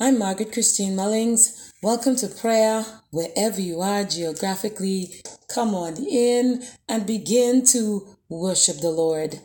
I'm Margaret Christine Mullings. Welcome to prayer wherever you are geographically. Come on in and begin to worship the Lord.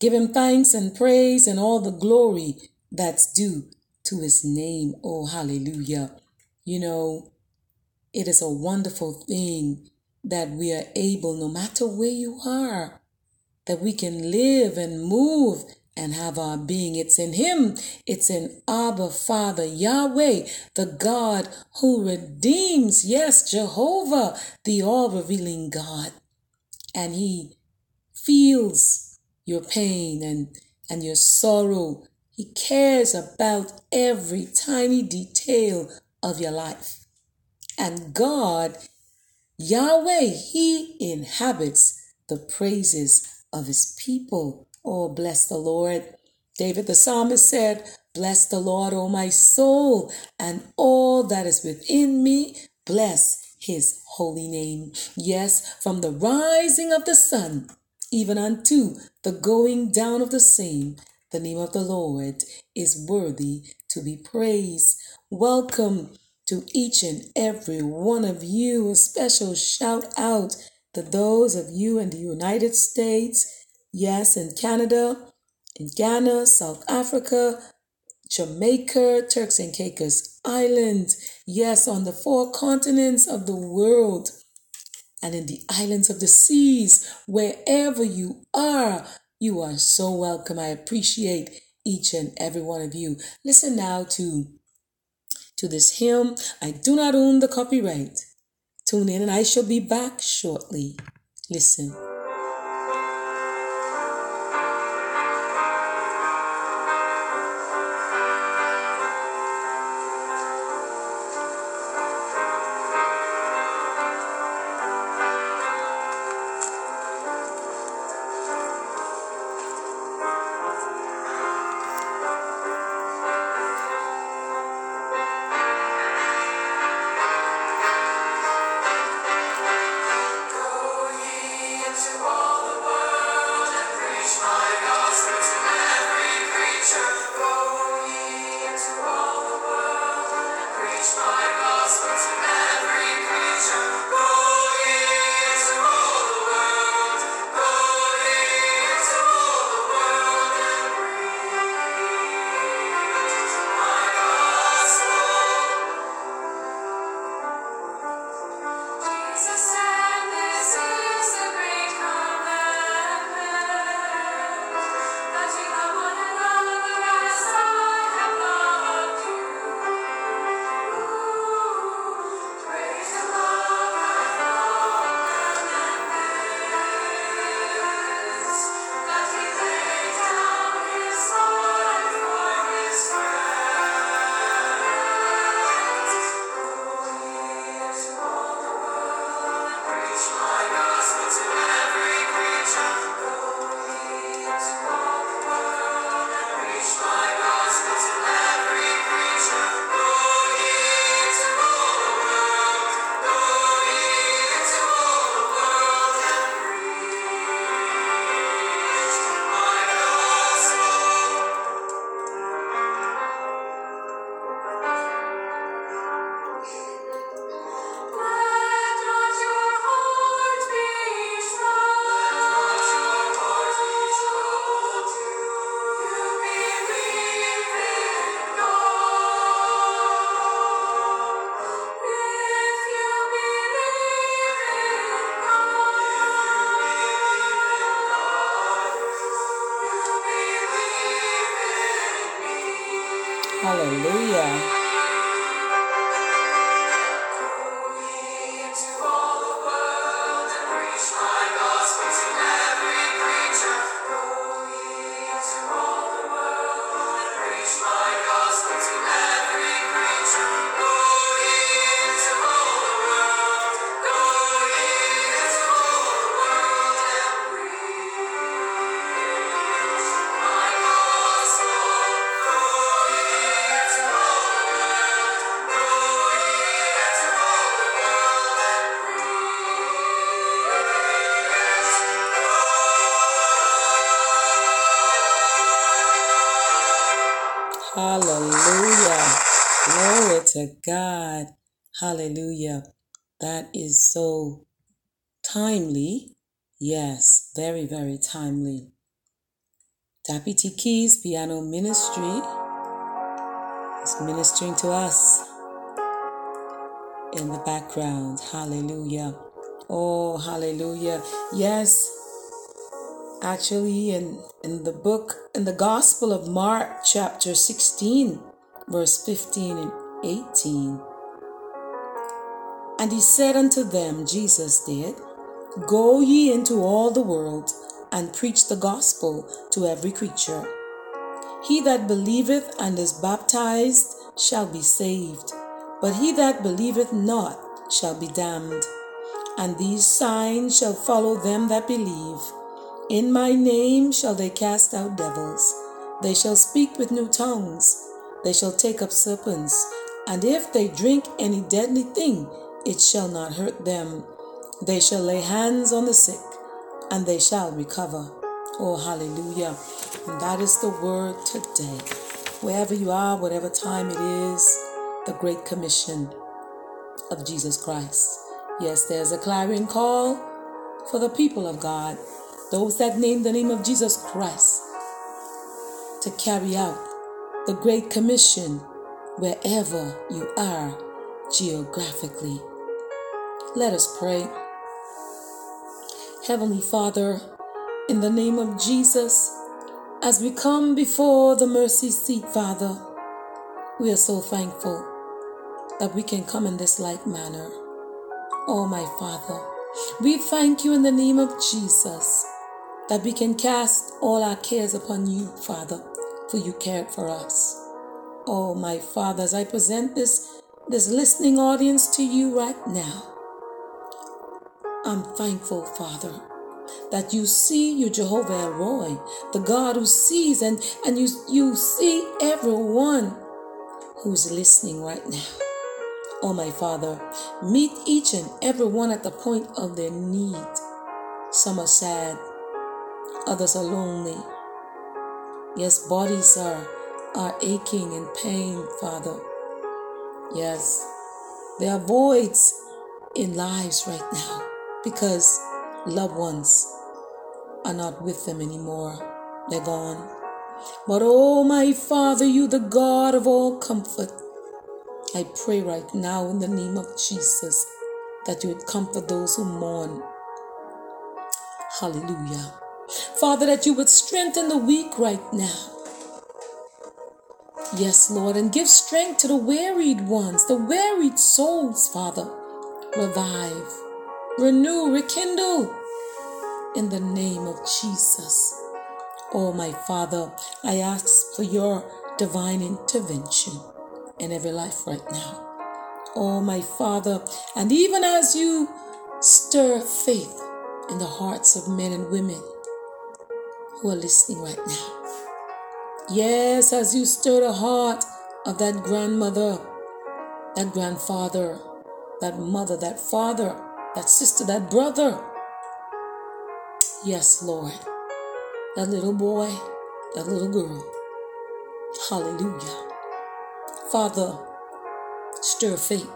Give him thanks and praise and all the glory that's due to his name. Oh, hallelujah. You know, it is a wonderful thing that we are able, no matter where you are, that we can live and move and have our being. It's in Him. It's in Abba Father, Yahweh, the God who redeems. Yes, Jehovah, the all revealing God. And He feels your pain and, and your sorrow. He cares about every tiny detail of your life. And God, Yahweh, He inhabits the praises of His people. Oh, bless the Lord. David the psalmist said, Bless the Lord, O my soul, and all that is within me. Bless his holy name. Yes, from the rising of the sun, even unto the going down of the same, the name of the Lord is worthy to be praised. Welcome to each and every one of you. A special shout out to those of you in the United States Yes, in Canada, in Ghana, South Africa, Jamaica, Turks and Caicos Islands. Yes, on the four continents of the world and in the islands of the seas, wherever you are, you are so welcome. I appreciate each and every one of you. Listen now to to this hymn. I do not own the copyright. Tune in and I shall be back shortly. Listen. Hallelujah. Hallelujah. Glory to God. Hallelujah. That is so timely. Yes, very, very timely. Deputy Keys Piano Ministry is ministering to us in the background. Hallelujah. Oh, hallelujah. Yes, actually, in, in the book, in the Gospel of Mark, chapter 16, verse 15 and 18. And he said unto them, Jesus did, Go ye into all the world and preach the gospel to every creature. He that believeth and is baptized shall be saved, but he that believeth not shall be damned. And these signs shall follow them that believe. In my name shall they cast out devils. They shall speak with new tongues. They shall take up serpents. And if they drink any deadly thing, it shall not hurt them. They shall lay hands on the sick, and they shall recover. Oh, hallelujah. And that is the word today. Wherever you are, whatever time it is, the Great Commission of Jesus Christ. Yes, there's a clarion call for the people of God, those that name the name of Jesus Christ, to carry out the Great Commission wherever you are geographically. Let us pray. Heavenly Father, in the name of Jesus, as we come before the mercy seat, Father, we are so thankful that we can come in this like manner. Oh, my Father, we thank you in the name of Jesus that we can cast all our cares upon you, Father, for you cared for us. Oh, my Father, as I present this, this listening audience to you right now, I'm thankful, Father, that you see you, Jehovah El the God who sees, and, and you, you see everyone who's listening right now. Oh, my Father, meet each and every one at the point of their need. Some are sad, others are lonely. Yes, bodies are, are aching in pain, Father. Yes, there are voids in lives right now because loved ones are not with them anymore. They're gone. But oh, my Father, you, the God of all comfort, I pray right now in the name of Jesus that you would comfort those who mourn. Hallelujah. Father, that you would strengthen the weak right now. Yes, Lord, and give strength to the wearied ones, the wearied souls, Father. Revive renew, rekindle in the name of Jesus. Oh, my Father, I ask for your divine intervention in every life right now. Oh, my Father, and even as you stir faith in the hearts of men and women who are listening right now. Yes, as you stir the heart of that grandmother, that grandfather, that mother, that father, that sister, that brother. Yes, Lord. That little boy, that little girl. Hallelujah. Father, stir faith.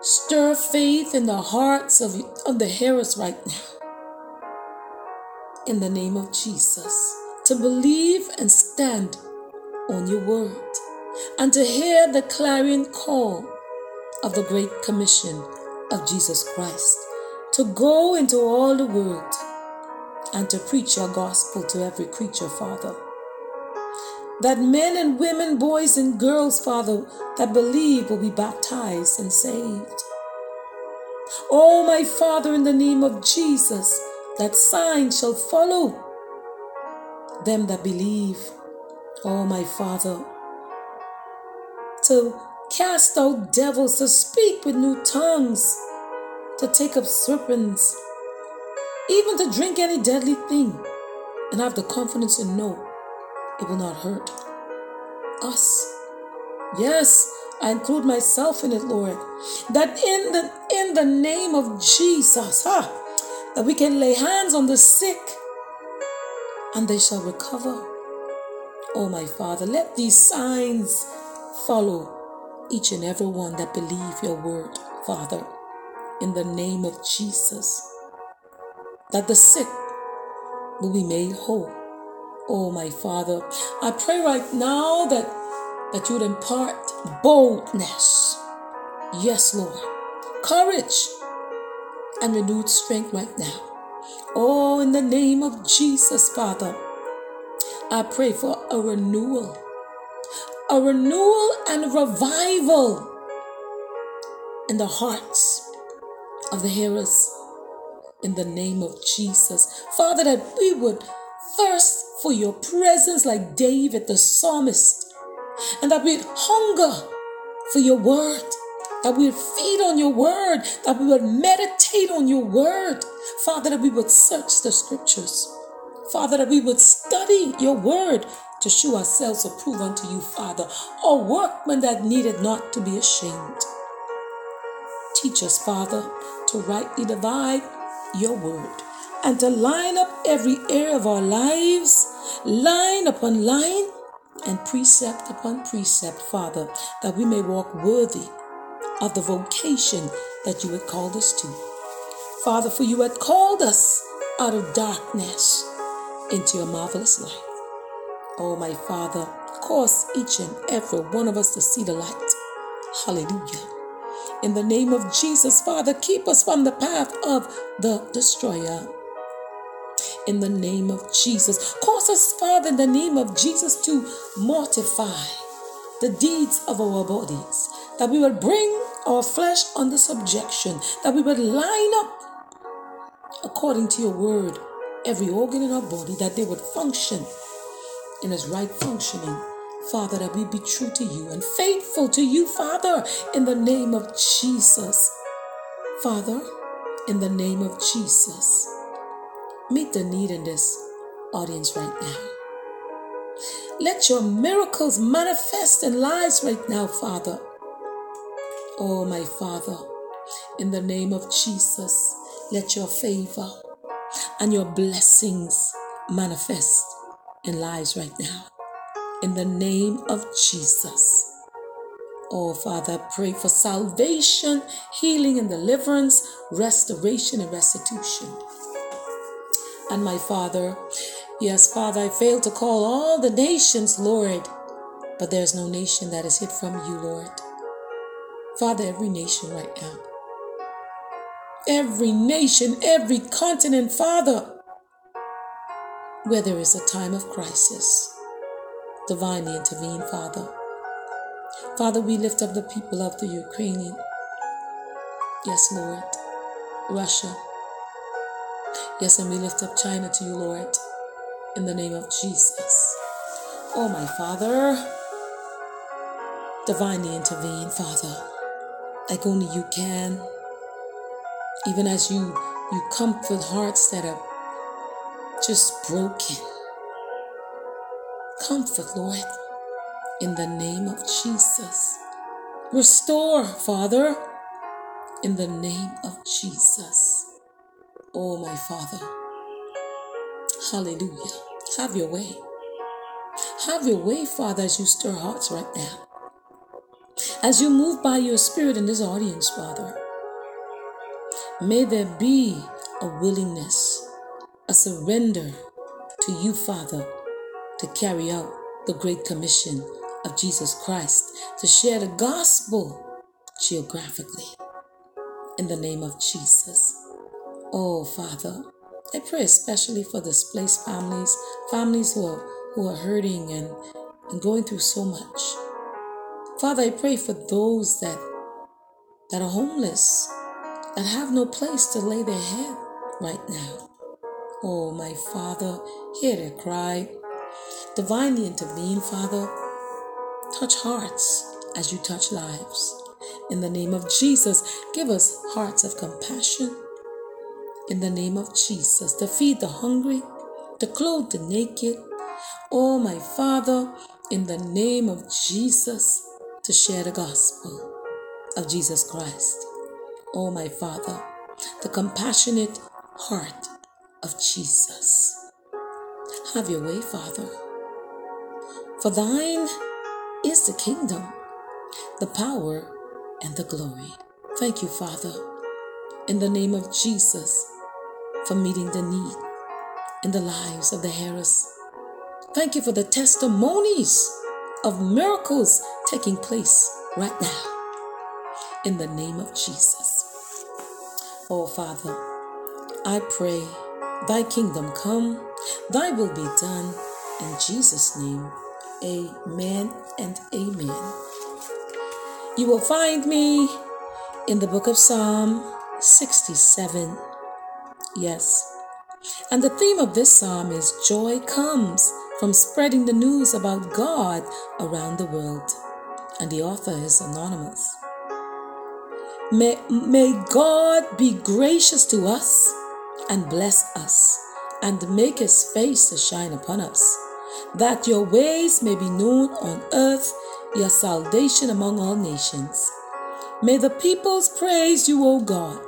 Stir faith in the hearts of, of the hearers right now. In the name of Jesus. To believe and stand on your word. And to hear the clarion call of the Great Commission of Jesus Christ, to go into all the world and to preach your gospel to every creature, Father. That men and women, boys and girls, Father, that believe will be baptized and saved. Oh, my Father, in the name of Jesus, that signs shall follow them that believe. Oh, my Father, to cast out devils, to speak with new tongues, to take up serpents, even to drink any deadly thing, and have the confidence to know it will not hurt us. Yes, I include myself in it, Lord. That in the in the name of Jesus, huh, that we can lay hands on the sick and they shall recover. Oh my Father, let these signs follow each and every one that believe your word, Father, in the name of Jesus. That the sick will be made whole. Oh, my Father, I pray right now that, that you would impart boldness. Yes, Lord. Courage and renewed strength right now. Oh, in the name of Jesus, Father, I pray for a renewal, a renewal and revival in the hearts of the hearers in the name of Jesus. Father, that we would thirst for your presence like David the psalmist, and that we'd hunger for your word, that we would feed on your word, that we would meditate on your word. Father, that we would search the scriptures. Father, that we would study your word to show ourselves approved unto you, Father, a workman that needed not to be ashamed. Teach us, Father, to rightly divide your word and to line up every area of our lives, line upon line, and precept upon precept, Father, that we may walk worthy of the vocation that you had called us to. Father, for you had called us out of darkness into your marvelous light. Oh, my Father, cause each and every one of us to see the light. Hallelujah. In the name of Jesus, Father, keep us from the path of the destroyer. In the name of Jesus, cause us, Father, in the name of Jesus, to mortify the deeds of our bodies, that we will bring our flesh under subjection, that we would line up according to your word every organ in our body, that they would function in its right functioning Father, that we be true to you and faithful to you, Father, in the name of Jesus. Father, in the name of Jesus, meet the need in this audience right now. Let your miracles manifest in lives right now, Father. Oh, my Father, in the name of Jesus, let your favor and your blessings manifest in lives right now in the name of Jesus. Oh, Father, pray for salvation, healing, and deliverance, restoration, and restitution. And my Father, yes, Father, I fail to call all the nations, Lord, but there's no nation that is hid from you, Lord. Father, every nation right now, every nation, every continent, Father, where there is a time of crisis divinely intervene, Father. Father, we lift up the people of the Ukrainian. Yes, Lord. Russia. Yes, and we lift up China to you, Lord, in the name of Jesus. Oh, my Father, divinely intervene, Father, like only you can. Even as you you comfort hearts that are just broken Comfort, Lord, in the name of Jesus. Restore, Father, in the name of Jesus. Oh, my Father. Hallelujah. Have your way. Have your way, Father, as you stir hearts right now. As you move by your Spirit in this audience, Father, may there be a willingness, a surrender to you, Father, to carry out the Great Commission of Jesus Christ, to share the gospel geographically. In the name of Jesus. Oh, Father, I pray especially for displaced families, families who are, who are hurting and, and going through so much. Father, I pray for those that, that are homeless, that have no place to lay their head right now. Oh, my Father, hear their cry Divinely intervene, Father. Touch hearts as you touch lives. In the name of Jesus, give us hearts of compassion. In the name of Jesus, to feed the hungry, to clothe the naked. Oh, my Father, in the name of Jesus, to share the gospel of Jesus Christ. Oh, my Father, the compassionate heart of Jesus. Have your way, Father. For thine is the kingdom the power, and the glory. Thank you, Father, in the name of Jesus, for meeting the need in the lives of the hearers. Thank you for the testimonies of miracles taking place right now. In the name of Jesus. Oh, Father, I pray thy kingdom come, thy will be done. In Jesus' name, amen and amen. You will find me in the book of Psalm 67. Yes. And the theme of this psalm is Joy Comes from spreading the news about God around the world. And the author is anonymous. May, may God be gracious to us and bless us and make his face to shine upon us, that your ways may be known on earth, your salvation among all nations. May the peoples praise you, O God.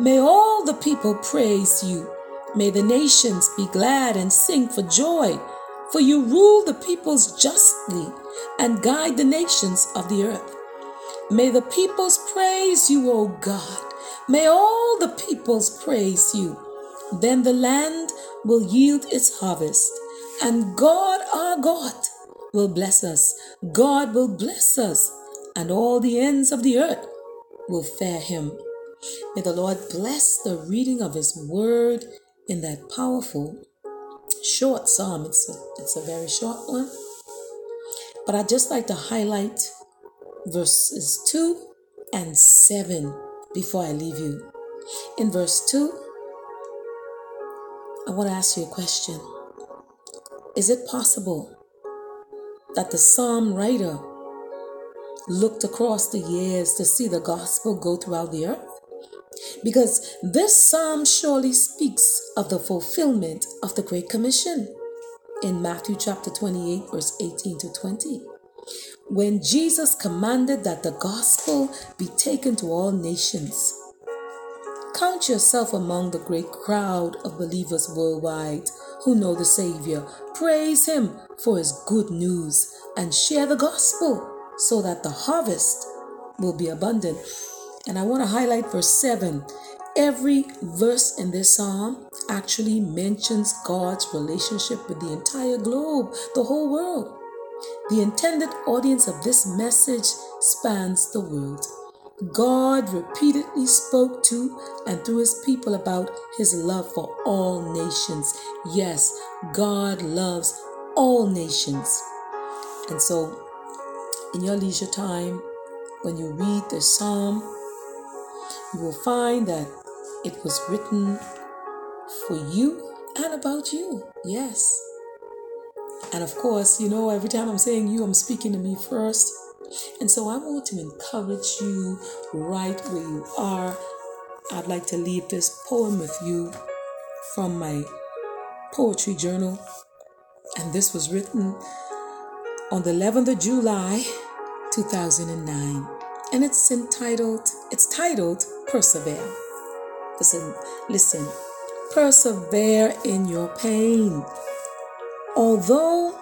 May all the people praise you. May the nations be glad and sing for joy for you rule the peoples justly and guide the nations of the earth. May the peoples praise you, O God. May all the peoples praise you. Then the land will yield its harvest, and God our God will bless us. God will bless us, and all the ends of the earth will fear him. May the Lord bless the reading of his word in that powerful short psalm. It's a, it's a very short one. But I'd just like to highlight verses 2 and 7 before I leave you. In verse 2, I want to ask you a question. Is it possible that the psalm writer looked across the years to see the gospel go throughout the earth? Because this psalm surely speaks of the fulfillment of the Great Commission in Matthew chapter 28, verse 18 to 20. When Jesus commanded that the gospel be taken to all nations. Count yourself among the great crowd of believers worldwide who know the Savior. Praise Him for His good news and share the gospel so that the harvest will be abundant. And I want to highlight verse 7. Every verse in this psalm actually mentions God's relationship with the entire globe, the whole world. The intended audience of this message spans the world. God repeatedly spoke to and through his people about his love for all nations. Yes, God loves all nations. And so, in your leisure time, when you read the psalm, you will find that it was written for you and about you. Yes. And of course, you know, every time I'm saying you, I'm speaking to me first. And so I want to encourage you right where you are. I'd like to leave this poem with you from my poetry journal. And this was written on the 11th of July, 2009 and it's entitled it's titled persevere. Listen listen. Persevere in your pain. Although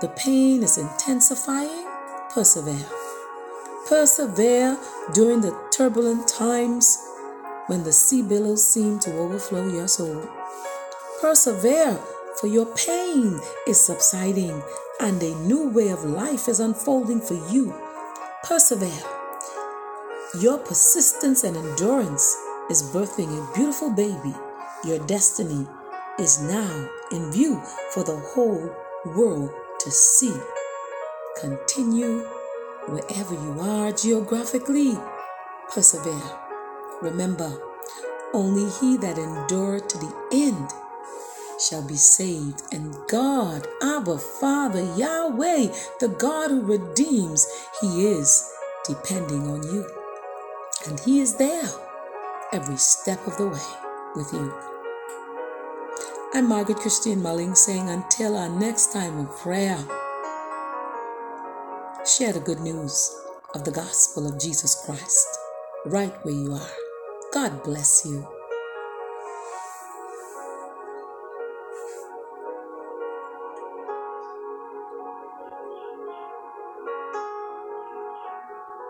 the pain is intensifying persevere. Persevere during the turbulent times when the sea billows seem to overflow your soul. Persevere for your pain is subsiding and a new way of life is unfolding for you. Persevere your persistence and endurance is birthing a beautiful baby. Your destiny is now in view for the whole world to see. Continue wherever you are geographically. Persevere. Remember, only he that endured to the end shall be saved. And God, Abba, Father, Yahweh, the God who redeems, He is depending on you. And He is there every step of the way with you. I'm Margaret Christine Mulling saying until our next time of prayer, share the good news of the gospel of Jesus Christ right where you are. God bless you.